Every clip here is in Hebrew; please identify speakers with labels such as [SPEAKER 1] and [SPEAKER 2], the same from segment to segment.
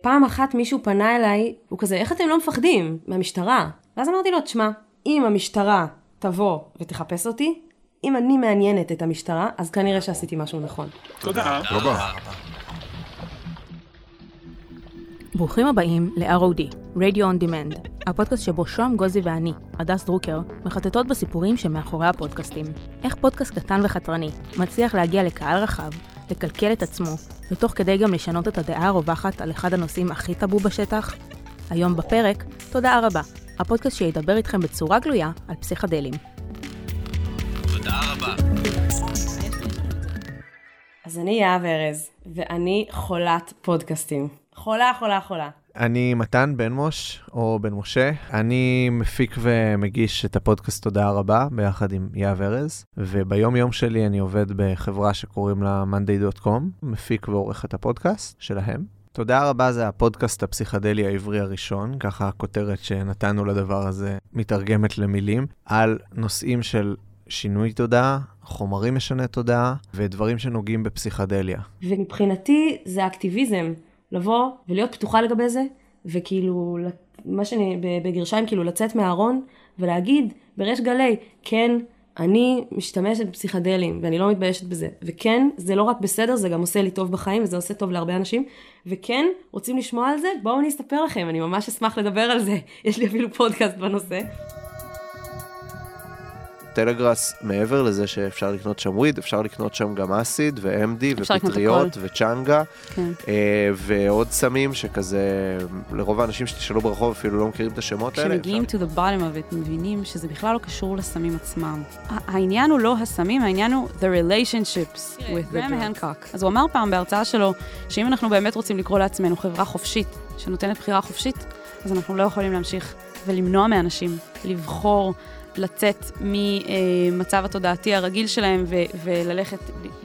[SPEAKER 1] פעם אחת מישהו פנה אליי, הוא כזה, איך אתם לא מפחדים מהמשטרה? ואז אמרתי לו, תשמע, אם המשטרה תבוא ותחפש אותי, אם אני מעניינת את המשטרה, אז כנראה שעשיתי משהו נכון.
[SPEAKER 2] תודה.
[SPEAKER 3] רבה.
[SPEAKER 4] ברוכים הבאים ל-ROD, Radio on Demand, הפודקאסט שבו שוהם גוזי ואני, הדס דרוקר, מחטטות בסיפורים שמאחורי הפודקאסטים. איך פודקאסט קטן וחתרני מצליח להגיע לקהל רחב, לקלקל את עצמו, ותוך כדי גם לשנות את הדעה הרווחת על אחד הנושאים הכי טאבו בשטח? היום בפרק, תודה רבה, הפודקאסט שידבר איתכם בצורה גלויה על פסיכדלים.
[SPEAKER 2] תודה רבה.
[SPEAKER 1] אז אני יהב ארז, ואני חולת פודקאסטים. חולה, חולה, חולה.
[SPEAKER 3] אני מתן בן מוש, או בן משה. אני מפיק ומגיש את הפודקאסט תודה רבה, ביחד עם יהב ארז, וביום יום שלי אני עובד בחברה שקוראים לה monday.com, מפיק ועורך את הפודקאסט שלהם. תודה רבה זה הפודקאסט הפסיכדלי העברי הראשון, ככה הכותרת שנתנו לדבר הזה מתרגמת למילים, על נושאים של שינוי תודעה, חומרים משני תודעה ודברים שנוגעים בפסיכדליה.
[SPEAKER 1] ומבחינתי זה אקטיביזם, לבוא ולהיות פתוחה לגבי זה, וכאילו, מה שאני, בגרשיים, כאילו לצאת מהארון ולהגיד בריש גלי, כן, אני משתמשת בפסיכדלים ואני לא מתביישת בזה, וכן, זה לא רק בסדר, זה גם עושה לי טוב בחיים וזה עושה טוב להרבה אנשים, וכן, רוצים לשמוע על זה? בואו אני אספר לכם, אני ממש אשמח לדבר על זה, יש לי אפילו פודקאסט בנושא.
[SPEAKER 3] טלגראס, מעבר לזה שאפשר לקנות שם וויד, אפשר לקנות שם גם אסיד ו-MD
[SPEAKER 4] לקנות
[SPEAKER 3] ופטריות. וצ'אנגה,
[SPEAKER 4] כן.
[SPEAKER 3] אה, ועוד סמים שכזה, לרוב האנשים שתשאלו ברחוב אפילו לא מכירים את השמות האלה.
[SPEAKER 5] כשמגיעים to the bottom of it, מבינים שזה בכלל לא קשור לסמים עצמם. העניין הוא לא הסמים, העניין הוא the relationships with the הנקוק. אז הוא אמר פעם בהרצאה שלו, שאם אנחנו באמת רוצים לקרוא לעצמנו חברה חופשית, שנותנת בחירה חופשית, אז אנחנו לא יכולים להמשיך ולמנוע מאנשים לבחור לצאת ממצב התודעתי הרגיל שלהם ו- וללכת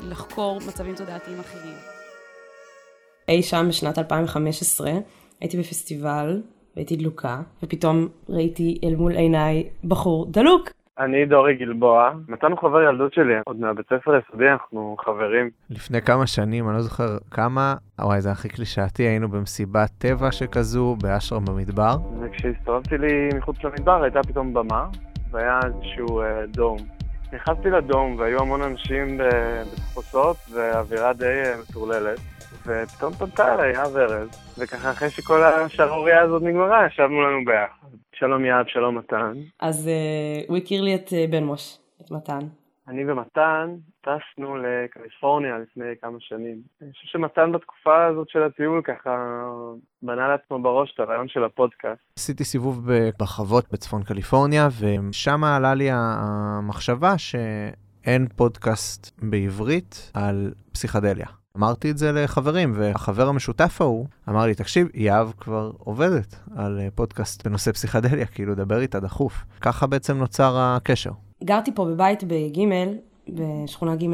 [SPEAKER 5] לחקור מצבים תודעתיים אחרים.
[SPEAKER 1] אי שם בשנת 2015, הייתי בפסטיבל, והייתי דלוקה, ופתאום ראיתי אל מול עיניי בחור דלוק.
[SPEAKER 6] אני דורי גלבוע, הוא חבר ילדות שלי, עוד מהבית ספר היסודי אנחנו חברים.
[SPEAKER 3] לפני כמה שנים, אני לא זוכר כמה, וואי, זה הכי קלישאתי, היינו במסיבת טבע שכזו, באשרם במדבר.
[SPEAKER 6] וכשהסתובבתי לי מחוץ למדבר הייתה פתאום במה, והיה איזשהו אה, דום. נכנסתי לדום והיו המון אנשים ב- בתחפושות ואווירה די אה, מטורללת, ופתאום פנתה אליי יהב ארז, וככה אחרי שכל השערורייה הזאת נגמרה, ישבנו לנו ביחד. שלום יהב, שלום מתן.
[SPEAKER 1] אז uh, הוא הכיר לי את uh, בן מוש, את מתן.
[SPEAKER 6] אני ומתן טסנו לקליפורניה לפני כמה שנים. אני חושב שמתן בתקופה הזאת של הטיול ככה בנה לעצמו בראש את הרעיון של הפודקאסט.
[SPEAKER 3] עשיתי סיבוב בחוות בצפון קליפורניה, ושם עלה לי המחשבה שאין פודקאסט בעברית על פסיכדליה. אמרתי את זה לחברים, והחבר המשותף ההוא אמר לי, תקשיב, יהב כבר עובדת על אה, פודקאסט בנושא פסיכדליה, כאילו, דבר איתה דחוף. ככה בעצם נוצר הקשר.
[SPEAKER 1] גרתי פה בבית בג', בשכונה ג',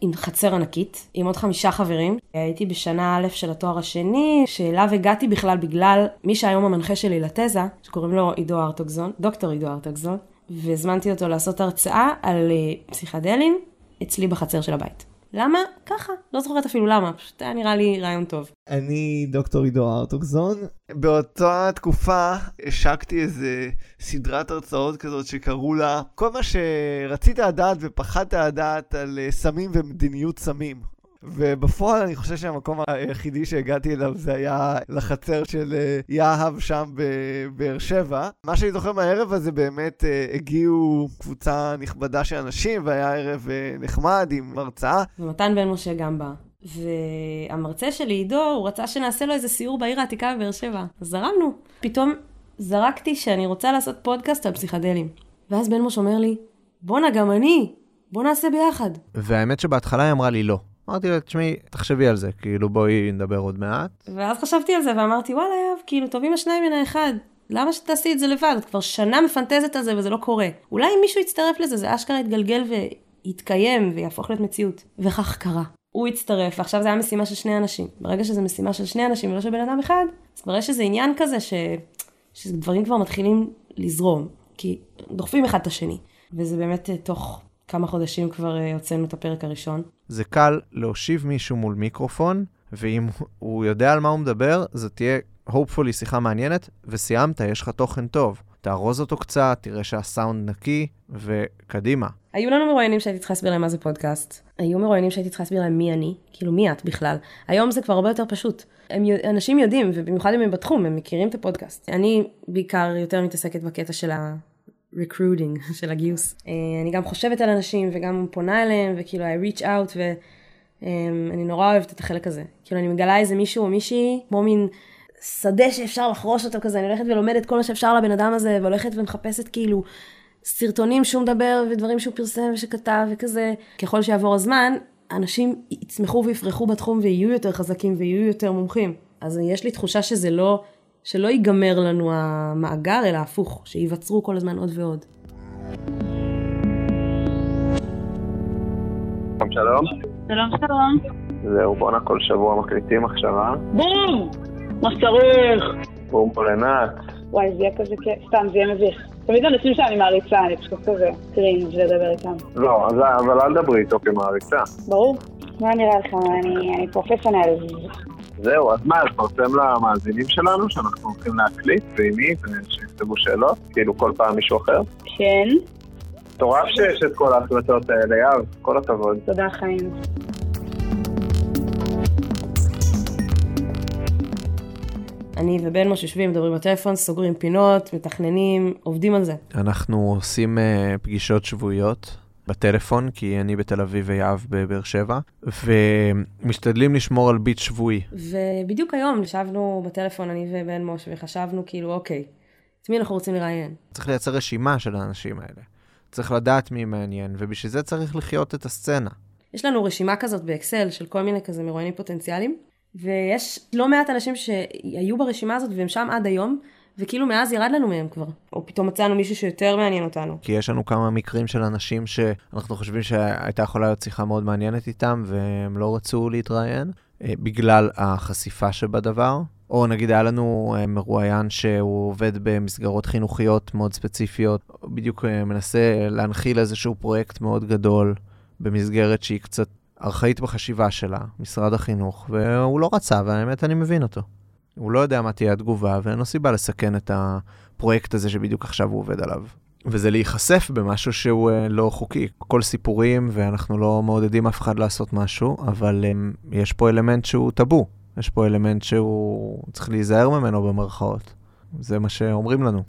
[SPEAKER 1] עם חצר ענקית, עם עוד חמישה חברים. הייתי בשנה א' של התואר השני, שאליו הגעתי בכלל בגלל מי שהיום המנחה שלי לתזה, שקוראים לו עידו ארטוגזון, דוקטור עידו ארטוגזון, והזמנתי אותו לעשות הרצאה על אה, פסיכדלים אצלי בחצר של הבית. למה? ככה, לא זוכרת אפילו למה, פשוט היה נראה לי רעיון טוב.
[SPEAKER 7] אני דוקטור עידו ארטוגזון. באותה תקופה השקתי איזה סדרת הרצאות כזאת שקראו לה כל מה שרצית לדעת ופחדת לדעת על אה, סמים ומדיניות סמים. ובפועל אני חושב שהמקום היחידי שהגעתי אליו זה היה לחצר של אה, יהב שם בבאר שבע. מה שאני זוכר מהערב הזה באמת אה, הגיעו קבוצה נכבדה של אנשים והיה ערב אה, נחמד עם הרצאה.
[SPEAKER 1] ומתן בן משה גם בא. והמרצה שלי, עידו, הוא רצה שנעשה לו איזה סיור בעיר העתיקה בבאר שבע. אז זרמנו. פתאום זרקתי שאני רוצה לעשות פודקאסט על פסיכדלים. ואז בן משה אומר לי, בואנה, גם אני, בוא נעשה ביחד.
[SPEAKER 3] והאמת שבהתחלה היא אמרה לי לא. אמרתי לה, תשמעי, תחשבי על זה, כאילו בואי נדבר עוד מעט.
[SPEAKER 1] ואז חשבתי על זה ואמרתי, וואלה, יאב, כאילו, טובים השניים מן האחד. למה שתעשי את זה לבד? את כבר שנה מפנטזת על זה וזה לא קורה. אולי אם מישהו יצטרף לזה, זה אשכרה יתגלגל ויתקיים ויהפוך להיות מציאות. וכך קרה. הוא הצטרף, ועכשיו זה היה משימה של שני אנשים. ברגע שזה משימה של שני אנשים ולא של בן אדם אחד, אז כבר יש איזה עניין כזה ש... שדברים כבר מתחילים לזרום. כי דוחפים אחד את השני. וזה באמת אה, תוך כמה חודשים כבר אה, הוצאנו את הפרק הראשון.
[SPEAKER 3] זה קל להושיב מישהו מול מיקרופון ואם הוא יודע על מה הוא מדבר, זו תהיה, hopefully, שיחה מעניינת, וסיימת, יש לך תוכן טוב. תארוז אותו קצת, תראה שהסאונד נקי, וקדימה.
[SPEAKER 1] היו לנו מרואיינים שהייתי צריכה להסביר להם מה זה פודקאסט. היו מרואיינים שהייתי צריכה להסביר להם מי אני, כאילו מי את בכלל. היום זה כבר הרבה יותר פשוט. הם, אנשים יודעים, ובמיוחד אם הם בתחום, הם מכירים את הפודקאסט. אני בעיקר יותר מתעסקת בקטע של ה-recruiting, של הגיוס. אה, אני גם חושבת על אנשים וגם פונה אליהם, וכאילו I reach out, ואני נורא אוהבת את החלק הזה. כאילו אני מגלה איזה מישהו או מישהי, כמו מין שדה שאפשר לחרוש אותו כזה, אני הולכת ולומדת כל מה שאפשר לבן אדם הזה, והולכת ומחפשת כאילו סרטונים שהוא מדבר ודברים שהוא פרסם ושכתב וכזה. ככל שיעבור הזמן, אנשים יצמחו ויפרחו בתחום ויהיו יותר חזקים ויהיו יותר מומחים. אז יש לי תחושה שזה לא, שלא ייגמר לנו המאגר, אלא הפוך, שייווצרו כל הזמן עוד ועוד.
[SPEAKER 6] שלום.
[SPEAKER 8] שלום שלום.
[SPEAKER 6] זהו, בואנה כל שבוע מקליטים עכשיו, אה?
[SPEAKER 8] בום! מה שצריך?
[SPEAKER 6] בום פה לנאט.
[SPEAKER 8] וואי, זה יהיה כזה כיף. סתם, זה יהיה מביך. תמיד אנשים שאני מעריצה, אני פשוט כזה קרינג' לדבר איתם.
[SPEAKER 6] לא, אז, אבל אל דברי איתו כמעריצה.
[SPEAKER 8] ברור. מה נראה לך? אני, אני פרופסיונל.
[SPEAKER 6] זהו, אז מה, לפרסם למאזינים שלנו שאנחנו הולכים להקליט, ועם מי, ושיכתבו שאלות? כאילו כל פעם מישהו אחר?
[SPEAKER 8] כן.
[SPEAKER 6] מטורף שיש את כל ההקלטות האלה, יאב, כל הכבוד.
[SPEAKER 8] תודה, חיים.
[SPEAKER 1] אני ובן משה יושבים, מדברים בטלפון, סוגרים פינות, מתכננים, עובדים על זה.
[SPEAKER 3] אנחנו עושים uh, פגישות שבועיות בטלפון, כי אני בתל אביב ויהב בבאר שבע, ומשתדלים לשמור על ביט שבועי.
[SPEAKER 1] ובדיוק היום ישבנו בטלפון, אני ובן משה, וחשבנו כאילו, אוקיי, את מי אנחנו רוצים לראיין?
[SPEAKER 3] צריך לייצר רשימה של האנשים האלה. צריך לדעת מי מעניין, ובשביל זה צריך לחיות את הסצנה.
[SPEAKER 1] יש לנו רשימה כזאת באקסל של כל מיני כזה מרואיינים פוטנציאליים, ויש לא מעט אנשים שהיו ברשימה הזאת והם שם עד היום, וכאילו מאז ירד לנו מהם כבר. או פתאום מצאנו מישהו שיותר מעניין אותנו.
[SPEAKER 3] כי יש לנו כמה מקרים של אנשים שאנחנו חושבים שהייתה יכולה להיות שיחה מאוד מעניינת איתם, והם לא רצו להתראיין, אה, בגלל החשיפה שבדבר. או נגיד היה לנו אה, מרואיין שהוא עובד במסגרות חינוכיות מאוד ספציפיות, בדיוק אה, מנסה להנחיל איזשהו פרויקט מאוד גדול במסגרת שהיא קצת ארכאית בחשיבה שלה, משרד החינוך, והוא לא רצה, והאמת, אני מבין אותו. הוא לא יודע מה תהיה התגובה, ואין לו סיבה לסכן את הפרויקט הזה שבדיוק עכשיו הוא עובד עליו. וזה להיחשף במשהו שהוא uh, לא חוקי. הכל סיפורים, ואנחנו לא מעודדים אף אחד לעשות משהו, אבל um, יש פה אלמנט שהוא טאבו. יש פה אלמנט שהוא צריך להיזהר ממנו במרכאות. זה מה שאומרים לנו.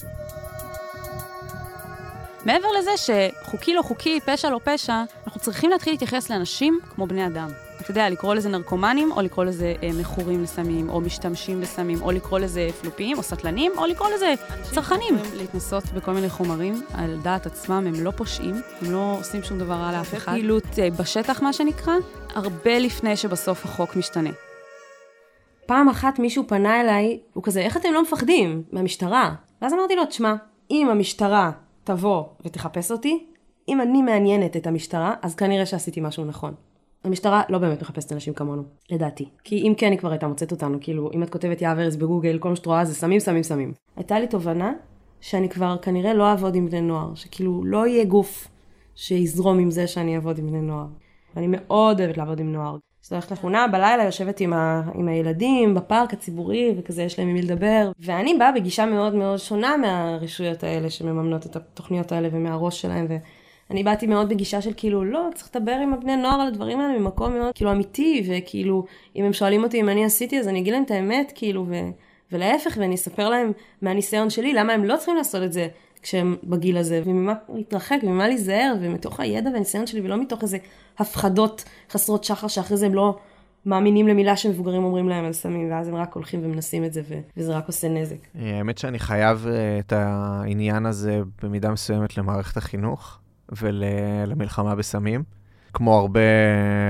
[SPEAKER 5] מעבר לזה שחוקי לא חוקי, פשע לא פשע, אנחנו צריכים להתחיל להתייחס לאנשים כמו בני אדם. אתה יודע, לקרוא לזה נרקומנים, או לקרוא לזה אה, מכורים לסמים, או משתמשים בסמים, או לקרוא לזה פלופים, או סטלנים, או לקרוא לזה צרכנים. להתנסות בכל מיני חומרים על דעת עצמם, הם לא פושעים, הם לא עושים שום דבר רע לאף אחד. פעילות אה, בשטח, מה שנקרא, הרבה לפני שבסוף החוק משתנה.
[SPEAKER 1] פעם אחת מישהו פנה אליי, הוא כזה, איך אתם לא מפחדים? מהמשטרה. ואז אמרתי לו, תשמע, אם המשטרה תבוא ותחפש אותי, אם אני מעניינת את המשטרה, אז כנראה שעשיתי משהו נכון. המשטרה לא באמת מחפשת אנשים כמונו, לדעתי. כי אם כן, היא כבר הייתה מוצאת אותנו. כאילו, אם את כותבת ארז בגוגל, כל מה שאת רואה זה סמים, סמים, סמים. הייתה לי תובנה שאני כבר כנראה לא אעבוד עם בני נוער. שכאילו, לא יהיה גוף שיזרום עם זה שאני אעבוד עם בני נוער. ואני מאוד אוהבת לעבוד עם נוער. אז הולכת לחונה, בלילה יושבת עם, ה, עם הילדים בפארק הציבורי, וכזה יש להם עם מי לדבר. ואני באה בגישה מאוד מאוד שונה מהרשויות האלה שמממנות את התוכניות האלה ומהראש שלהם. ואני באתי מאוד בגישה של כאילו, לא, צריך לדבר עם הבני נוער על הדברים האלה ממקום מאוד כאילו אמיתי, וכאילו, אם הם שואלים אותי אם אני עשיתי, אז אני אגיד להם את האמת, כאילו, ו... ולהפך, ואני אספר להם מהניסיון שלי, למה הם לא צריכים לעשות את זה כשהם בגיל הזה, וממה להתרחק, וממה להיזהר, ומתוך הידע והניסיון שלי, ולא מתוך איזה הפחדות חסרות שחר, שאחרי זה הם לא מאמינים למילה שמבוגרים אומרים להם על סמים, ואז הם רק הולכים ומנסים את זה, ו- וזה רק עושה נזק.
[SPEAKER 3] האמת שאני חייב אה, את העניין הזה במידה מסוימת למערכת החינוך ולמלחמה בסמים. כמו הרבה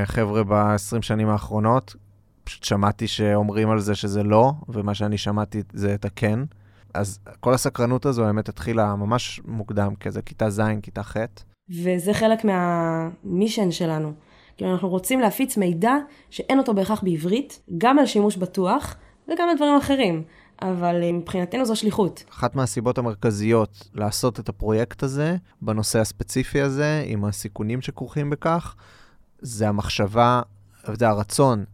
[SPEAKER 3] חבר'ה ב-20 שנים האחרונות, פשוט שמעתי שאומרים על זה שזה לא, ומה שאני שמעתי זה את הכן. אז כל הסקרנות הזו, האמת, התחילה ממש מוקדם, כזה כיתה ז', כיתה ח'.
[SPEAKER 1] וזה חלק מהמישן שלנו. כאילו, אנחנו רוצים להפיץ מידע שאין אותו בהכרח בעברית, גם על שימוש בטוח וגם על דברים אחרים. אבל אה, מבחינתנו זו שליחות.
[SPEAKER 3] אחת מהסיבות המרכזיות לעשות את הפרויקט הזה, בנושא הספציפי הזה, עם הסיכונים שכרוכים בכך, זה המחשבה, זה הרצון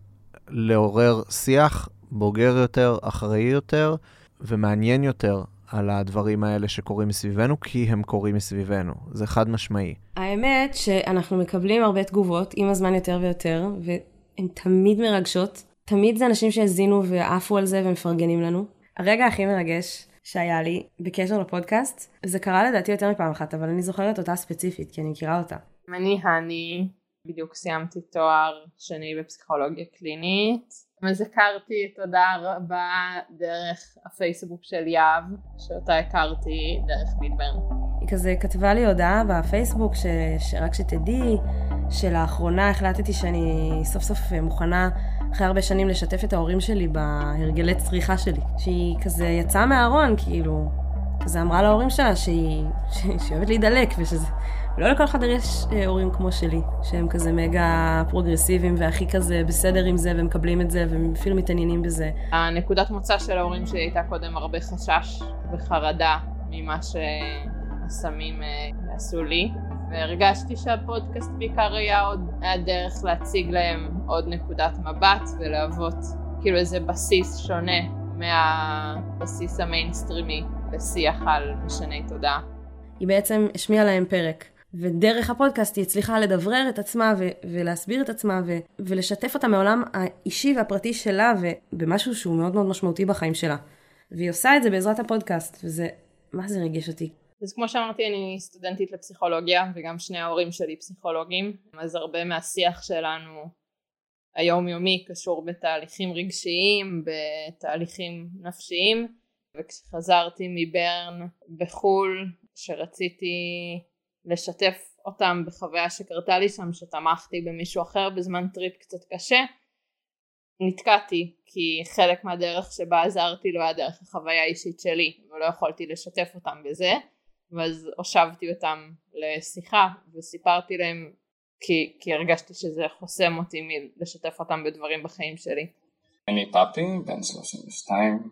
[SPEAKER 3] לעורר שיח בוגר יותר, אחראי יותר ומעניין יותר על הדברים האלה שקורים מסביבנו, כי הם קורים מסביבנו. זה חד משמעי.
[SPEAKER 1] האמת שאנחנו מקבלים הרבה תגובות, עם הזמן יותר ויותר, והן תמיד מרגשות. תמיד זה אנשים שהאזינו ועפו על זה ומפרגנים לנו. הרגע הכי מרגש שהיה לי בקשר לפודקאסט, זה קרה לדעתי יותר מפעם אחת, אבל אני זוכרת אותה ספציפית, כי אני מכירה אותה.
[SPEAKER 9] אני הני, בדיוק סיימתי תואר שני בפסיכולוגיה קלינית. אז הכרתי תודה רבה דרך הפייסבוק של יהב, שאותה הכרתי דרך ביטברן.
[SPEAKER 1] היא כזה כתבה לי הודעה בפייסבוק, ש... שרק שתדעי, שלאחרונה החלטתי שאני סוף סוף מוכנה אחרי הרבה שנים לשתף את ההורים שלי בהרגלי צריכה שלי. שהיא כזה יצאה מהארון, כאילו, כזה אמרה להורים שלה שהיא, שהיא אוהבת להידלק, ושזה... לא לכל אחד יש אה, הורים כמו שלי, שהם כזה מגה פרוגרסיביים והכי כזה בסדר עם זה ומקבלים את זה והם אפילו מתעניינים בזה.
[SPEAKER 9] הנקודת מוצא של ההורים שלי הייתה קודם הרבה חשש וחרדה ממה שהסמים אה, עשו לי. והרגשתי שהפודקאסט בעיקר היה עוד היה דרך להציג להם עוד נקודת מבט ולהוות כאילו איזה בסיס שונה מהבסיס המיינסטרימי לשיח על משני תודעה.
[SPEAKER 1] היא בעצם השמיעה להם פרק ודרך הפודקאסט היא הצליחה לדברר את עצמה ו- ולהסביר את עצמה ו- ולשתף אותה מעולם האישי והפרטי שלה ובמשהו שהוא מאוד מאוד משמעותי בחיים שלה. והיא עושה את זה בעזרת הפודקאסט, וזה, מה זה ריגש אותי?
[SPEAKER 9] אז כמו שאמרתי אני סטודנטית לפסיכולוגיה וגם שני ההורים שלי פסיכולוגים. אז הרבה מהשיח שלנו היומיומי קשור בתהליכים רגשיים בתהליכים נפשיים. וכשחזרתי מ burn בחו"ל שרציתי לשתף אותם בחוויה שקרתה לי שם שתמכתי במישהו אחר בזמן טריפ קצת קשה נתקעתי כי חלק מהדרך שבה עזרתי לו היה דרך החוויה האישית שלי ולא יכולתי לשתף אותם בזה ואז הושבתי אותם לשיחה וסיפרתי להם כי, כי הרגשתי שזה חוסם אותי מלשתף אותם בדברים בחיים שלי.
[SPEAKER 10] אני פאפי, בן 32.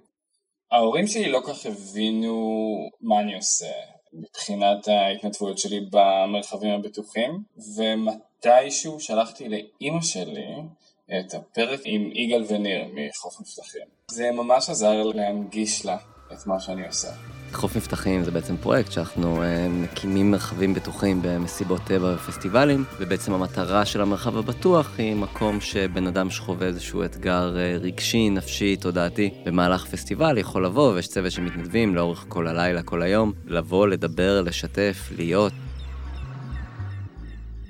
[SPEAKER 10] ההורים שלי לא כך הבינו מה אני עושה. מבחינת ההתנדבויות שלי במרחבים הבטוחים ומתישהו שלחתי לאימא שלי את הפרק עם יגאל וניר מחוף מבטחים. זה ממש עזר להנגיש לה את מה שאני עושה.
[SPEAKER 11] חוף מבטחים זה בעצם פרויקט שאנחנו אה, מקימים מרחבים בטוחים במסיבות טבע ופסטיבלים, ובעצם המטרה של המרחב הבטוח היא מקום שבן אדם שחווה איזשהו אתגר אה, רגשי, נפשי, תודעתי, במהלך פסטיבל יכול לבוא, ויש צוות שמתנדבים לאורך כל הלילה, כל היום, לבוא, לדבר, לשתף, להיות.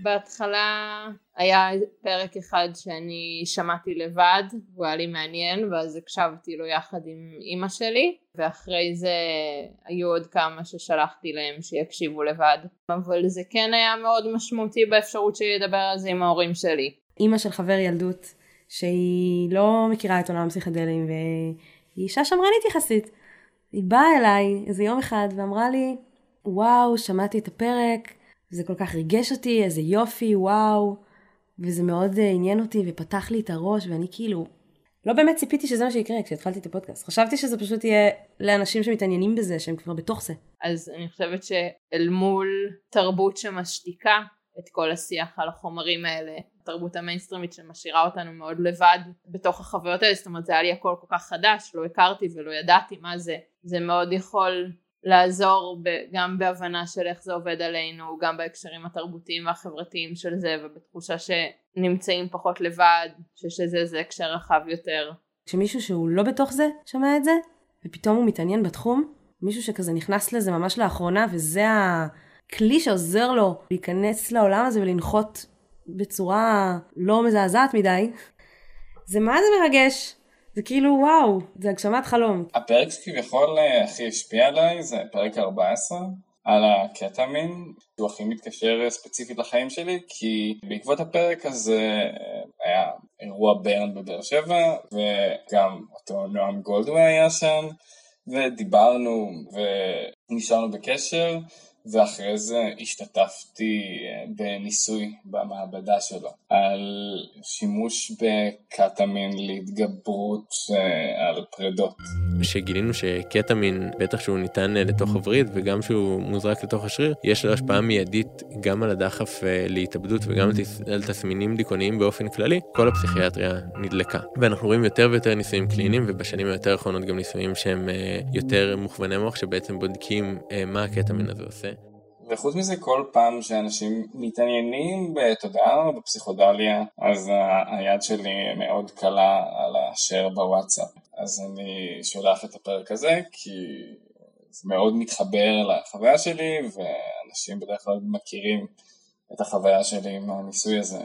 [SPEAKER 9] בהתחלה היה פרק אחד שאני שמעתי לבד, הוא היה לי מעניין, ואז הקשבתי לו יחד עם אימא שלי, ואחרי זה היו עוד כמה ששלחתי להם שיקשיבו לבד. אבל זה כן היה מאוד משמעותי באפשרות שלי לדבר על זה עם ההורים שלי.
[SPEAKER 1] אימא של חבר ילדות, שהיא לא מכירה את עולם הפסיכדלים, והיא אישה שמרנית יחסית. היא באה אליי איזה יום אחד ואמרה לי, וואו, שמעתי את הפרק, זה כל כך ריגש אותי, איזה יופי, וואו. וזה מאוד uh, עניין אותי ופתח לי את הראש, ואני כאילו, לא באמת ציפיתי שזה מה שיקרה כשהתחלתי את הפודקאסט. חשבתי שזה פשוט יהיה לאנשים שמתעניינים בזה, שהם כבר בתוך זה.
[SPEAKER 9] אז אני חושבת שאל מול תרבות שמשתיקה את כל השיח על החומרים האלה, התרבות המיינסטרימית שמשאירה אותנו מאוד לבד בתוך החוויות האלה, זאת אומרת זה היה לי הכל כל כך חדש, לא הכרתי ולא ידעתי מה זה, זה מאוד יכול לעזור גם בהבנה של איך זה עובד עלינו, גם בהקשרים התרבותיים והחברתיים של זה ובתחושה שנמצאים פחות לבד, שיש לזה איזה הקשר רחב יותר.
[SPEAKER 1] כשמישהו שהוא לא בתוך זה שומע את זה, ופתאום הוא מתעניין בתחום, מישהו שכזה נכנס לזה ממש לאחרונה, וזה הכלי שעוזר לו להיכנס לעולם הזה ולנחות בצורה לא מזעזעת מדי, זה מה זה מרגש. זה כאילו וואו, זה הגשמת חלום.
[SPEAKER 10] הפרק שכביכול אה, הכי השפיע עליי זה פרק 14 על הקטמין, הוא הכי מתקשר אה, ספציפית לחיים שלי כי בעקבות הפרק הזה אה, היה אירוע ברן בבאר שבע וגם אותו נועם גולדווי היה שם ודיברנו ונשארנו בקשר ואחרי זה השתתפתי אה, בניסוי במעבדה שלו על שימוש בקטמין להתגברות אה, על פרידות.
[SPEAKER 12] שגילינו שקטמין, בטח שהוא ניתן אה, לתוך הווריד וגם שהוא מוזרק לתוך השריר, יש לו השפעה מיידית גם על הדחף להתאבדות וגם על תסמינים דיכאוניים באופן כללי, כל הפסיכיאטריה נדלקה. ואנחנו רואים יותר ויותר ניסויים קליניים ובשנים היותר האחרונות גם ניסויים שהם יותר מוכווני מוח שבעצם בודקים מה הקטמין הזה עושה.
[SPEAKER 10] וחוץ מזה כל פעם שאנשים מתעניינים בתודעה או בפסיכודליה אז היד שלי מאוד קלה על השאר בוואטסאפ אז אני שולח את הפרק הזה כי זה מאוד מתחבר לחוויה שלי ואנשים בדרך כלל מכירים את החוויה שלי עם הניסוי הזה.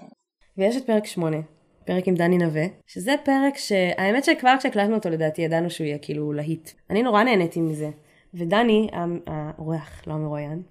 [SPEAKER 1] ויש את פרק 8, פרק עם דני נווה, שזה פרק שהאמת שכבר כשהקלטנו אותו לדעתי ידענו שהוא יהיה כאילו להיט. אני נורא נהניתי מזה. ודני, האורח, לא המרואיין,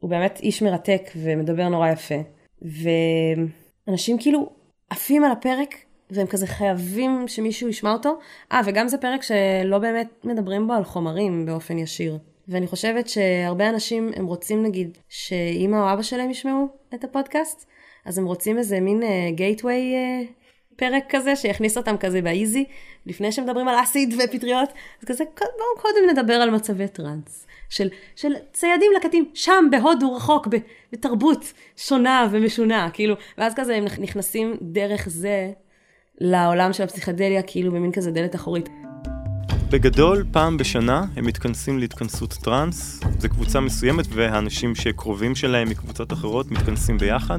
[SPEAKER 1] הוא באמת איש מרתק ומדבר נורא יפה. ואנשים כאילו עפים על הפרק, והם כזה חייבים שמישהו ישמע אותו. אה, וגם זה פרק שלא באמת מדברים בו על חומרים באופן ישיר. ואני חושבת שהרבה אנשים, הם רוצים נגיד שאימא או אבא שלהם ישמעו את הפודקאסט, אז הם רוצים איזה מין גייטווי uh, uh, פרק כזה שיכניס אותם כזה באיזי, לפני שמדברים על אסיד ופטריות, אז כזה בואו קודם נדבר על מצבי טראנס. של, של ציידים לקטים שם בהודו רחוק, בתרבות שונה ומשונה, כאילו, ואז כזה הם נכנסים דרך זה לעולם של הפסיכדליה, כאילו במין כזה דלת אחורית.
[SPEAKER 13] בגדול, פעם בשנה הם מתכנסים להתכנסות טראנס, זו קבוצה מסוימת והאנשים שקרובים שלהם מקבוצות אחרות מתכנסים ביחד.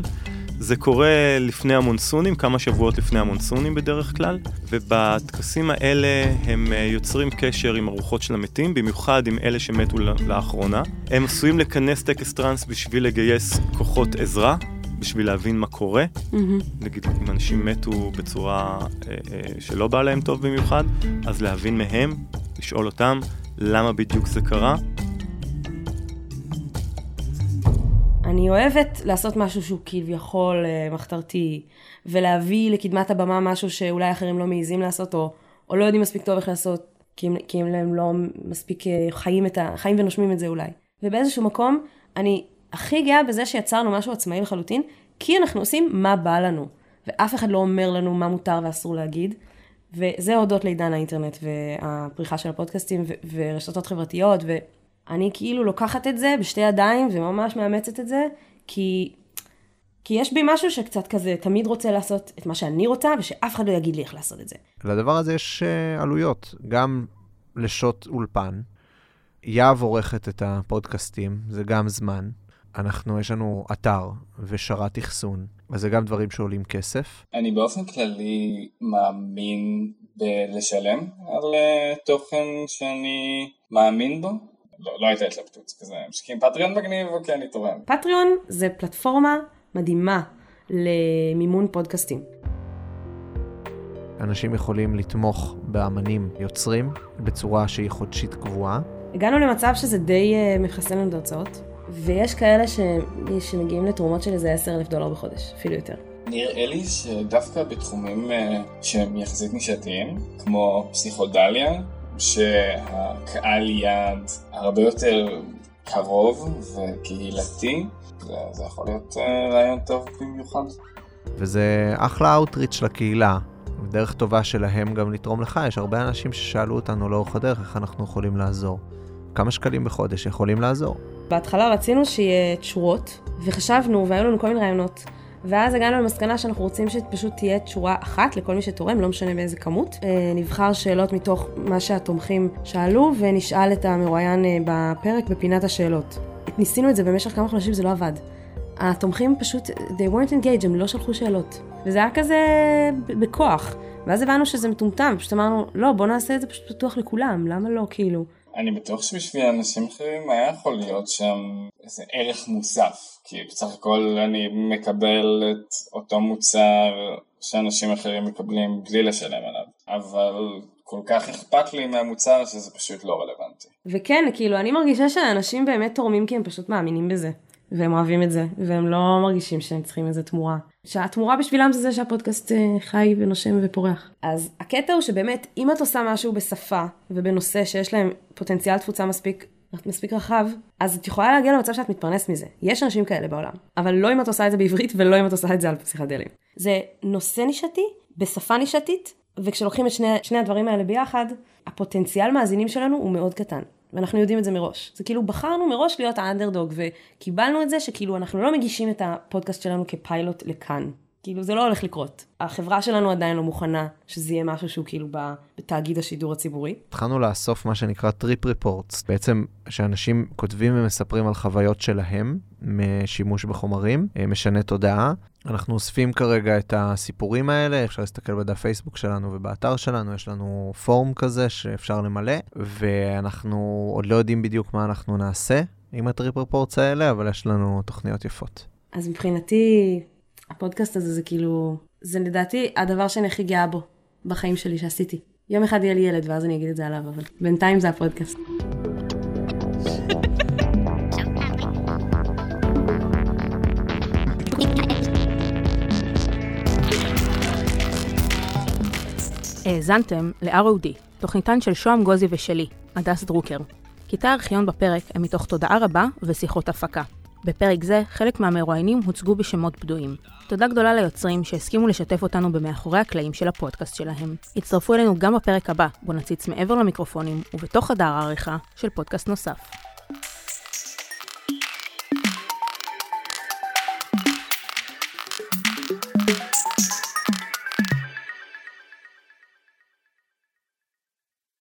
[SPEAKER 13] זה קורה לפני המונסונים, כמה שבועות לפני המונסונים בדרך כלל, ובטקסים האלה הם אה, יוצרים קשר עם ארוחות של המתים, במיוחד עם אלה שמתו לאחרונה. הם עשויים לכנס טקס טראנס בשביל לגייס כוחות עזרה, בשביל להבין מה קורה. Mm-hmm. נגיד, אם אנשים מתו בצורה אה, אה, שלא באה להם טוב במיוחד, אז להבין מהם, לשאול אותם למה בדיוק זה קרה,
[SPEAKER 1] אני אוהבת לעשות משהו שהוא כביכול אה, מחתרתי, ולהביא לקדמת הבמה משהו שאולי אחרים לא מעיזים לעשות, או, או לא יודעים מספיק טוב איך לעשות, כי הם, כי הם לא מספיק אה, חיים, את ה, חיים ונושמים את זה אולי. ובאיזשהו מקום, אני הכי גאה בזה שיצרנו משהו עצמאי לחלוטין, כי אנחנו עושים מה בא לנו, ואף אחד לא אומר לנו מה מותר ואסור להגיד. וזה הודות לעידן האינטרנט והפריחה של הפודקאסטים ו- ורשתות חברתיות, אני כאילו לוקחת את זה בשתי ידיים וממש מאמצת את זה, כי, כי יש בי משהו שקצת כזה תמיד רוצה לעשות את מה שאני רוצה, ושאף אחד לא יגיד לי איך לעשות את זה.
[SPEAKER 3] לדבר הזה יש uh, עלויות, גם לשוט אולפן. יהב עורכת את הפודקאסטים, זה גם זמן. אנחנו, יש לנו אתר ושרת אחסון, אז זה גם דברים שעולים כסף.
[SPEAKER 10] אני באופן כללי מאמין בלשלם על uh, תוכן שאני מאמין בו, לא, לא הייתה התלבטות, כזה משקיעים פטריון מגניב, אוקיי, אני תורם.
[SPEAKER 1] פטריון זה פלטפורמה מדהימה למימון פודקאסטים.
[SPEAKER 3] אנשים יכולים לתמוך באמנים יוצרים בצורה שהיא חודשית קבועה.
[SPEAKER 1] הגענו למצב שזה די uh, מחסן לנו את ההוצאות, ויש כאלה ש... שמגיעים לתרומות של איזה 10 אלף דולר בחודש, אפילו יותר.
[SPEAKER 10] נראה לי שדווקא בתחומים uh, שהם יחסית נישתיים, כמו פסיכודליה, שהקהל יעד הרבה יותר קרוב וקהילתי, זה, זה יכול להיות uh, רעיון טוב במיוחד.
[SPEAKER 3] וזה אחלה אאוטריץ' לקהילה. דרך טובה שלהם גם לתרום לך, יש הרבה אנשים ששאלו אותנו לאורך הדרך איך אנחנו יכולים לעזור. כמה שקלים בחודש יכולים לעזור?
[SPEAKER 1] בהתחלה רצינו שיהיה תשורות, וחשבנו, והיו לנו כל מיני רעיונות. ואז הגענו למסקנה שאנחנו רוצים שפשוט תהיה תשורה אחת לכל מי שתורם, לא משנה באיזה כמות. אה, נבחר שאלות מתוך מה שהתומכים שאלו, ונשאל את המרואיין אה, בפרק בפינת השאלות. ניסינו את זה במשך כמה חודשים, זה לא עבד. התומכים פשוט, they weren't engaged, הם לא שלחו שאלות. וזה היה כזה בכוח. ואז הבנו שזה מטומטם, פשוט אמרנו, לא, בוא נעשה את זה פשוט פתוח לכולם, למה לא, כאילו?
[SPEAKER 10] אני בטוח שבשביל אנשים אחרים היה יכול להיות שם איזה ערך מוסף, כי בסך הכל אני מקבל את אותו מוצר שאנשים אחרים מקבלים בלי לשלם עליו, אבל כל כך אכפת לי מהמוצר שזה פשוט לא רלוונטי.
[SPEAKER 1] וכן, כאילו, אני מרגישה שאנשים באמת תורמים כי הם פשוט מאמינים בזה. והם אוהבים את זה, והם לא מרגישים שהם צריכים איזה תמורה. שהתמורה בשבילם זה זה שהפודקאסט אה, חי ונושם ופורח. אז הקטע הוא שבאמת, אם את עושה משהו בשפה ובנושא שיש להם פוטנציאל תפוצה מספיק מספיק רחב, אז את יכולה להגיע למצב שאת מתפרנסת מזה. יש אנשים כאלה בעולם, אבל לא אם את עושה את זה בעברית ולא אם את עושה את זה על פסיכדלים. זה נושא נישתי, בשפה נישתית, וכשלוקחים את שני, שני הדברים האלה ביחד, הפוטנציאל מאזינים שלנו הוא מאוד קטן. ואנחנו יודעים את זה מראש. זה כאילו בחרנו מראש להיות האנדרדוג, וקיבלנו את זה שכאילו אנחנו לא מגישים את הפודקאסט שלנו כפיילוט לכאן. כאילו זה לא הולך לקרות. החברה שלנו עדיין לא מוכנה שזה יהיה משהו שהוא כאילו בתאגיד השידור הציבורי.
[SPEAKER 3] התחלנו לאסוף מה שנקרא trip reports, בעצם שאנשים כותבים ומספרים על חוויות שלהם משימוש בחומרים, אה, משנה תודעה. אנחנו אוספים כרגע את הסיפורים האלה, אפשר להסתכל בדף פייסבוק שלנו ובאתר שלנו, יש לנו פורום כזה שאפשר למלא, ואנחנו עוד לא יודעים בדיוק מה אנחנו נעשה עם ה trip reports האלה, אבל יש לנו תוכניות יפות.
[SPEAKER 1] אז מבחינתי, הפודקאסט הזה זה כאילו, זה לדעתי הדבר שאני הכי גאה בו בחיים שלי שעשיתי. יום אחד יהיה לי ילד ואז אני אגיד את זה עליו, אבל בינתיים זה הפודקאסט.
[SPEAKER 4] האזנתם ל-ROD, תוכניתן של שוהם גוזי ושלי, הדס דרוקר. קטעי הארכיון בפרק הם מתוך תודעה רבה ושיחות הפקה. בפרק זה, חלק מהמרואיינים הוצגו בשמות בדויים. תודה גדולה ליוצרים שהסכימו לשתף אותנו במאחורי הקלעים של הפודקאסט שלהם. הצטרפו אלינו גם בפרק הבא, בו נציץ מעבר למיקרופונים ובתוך חדר העריכה של פודקאסט נוסף.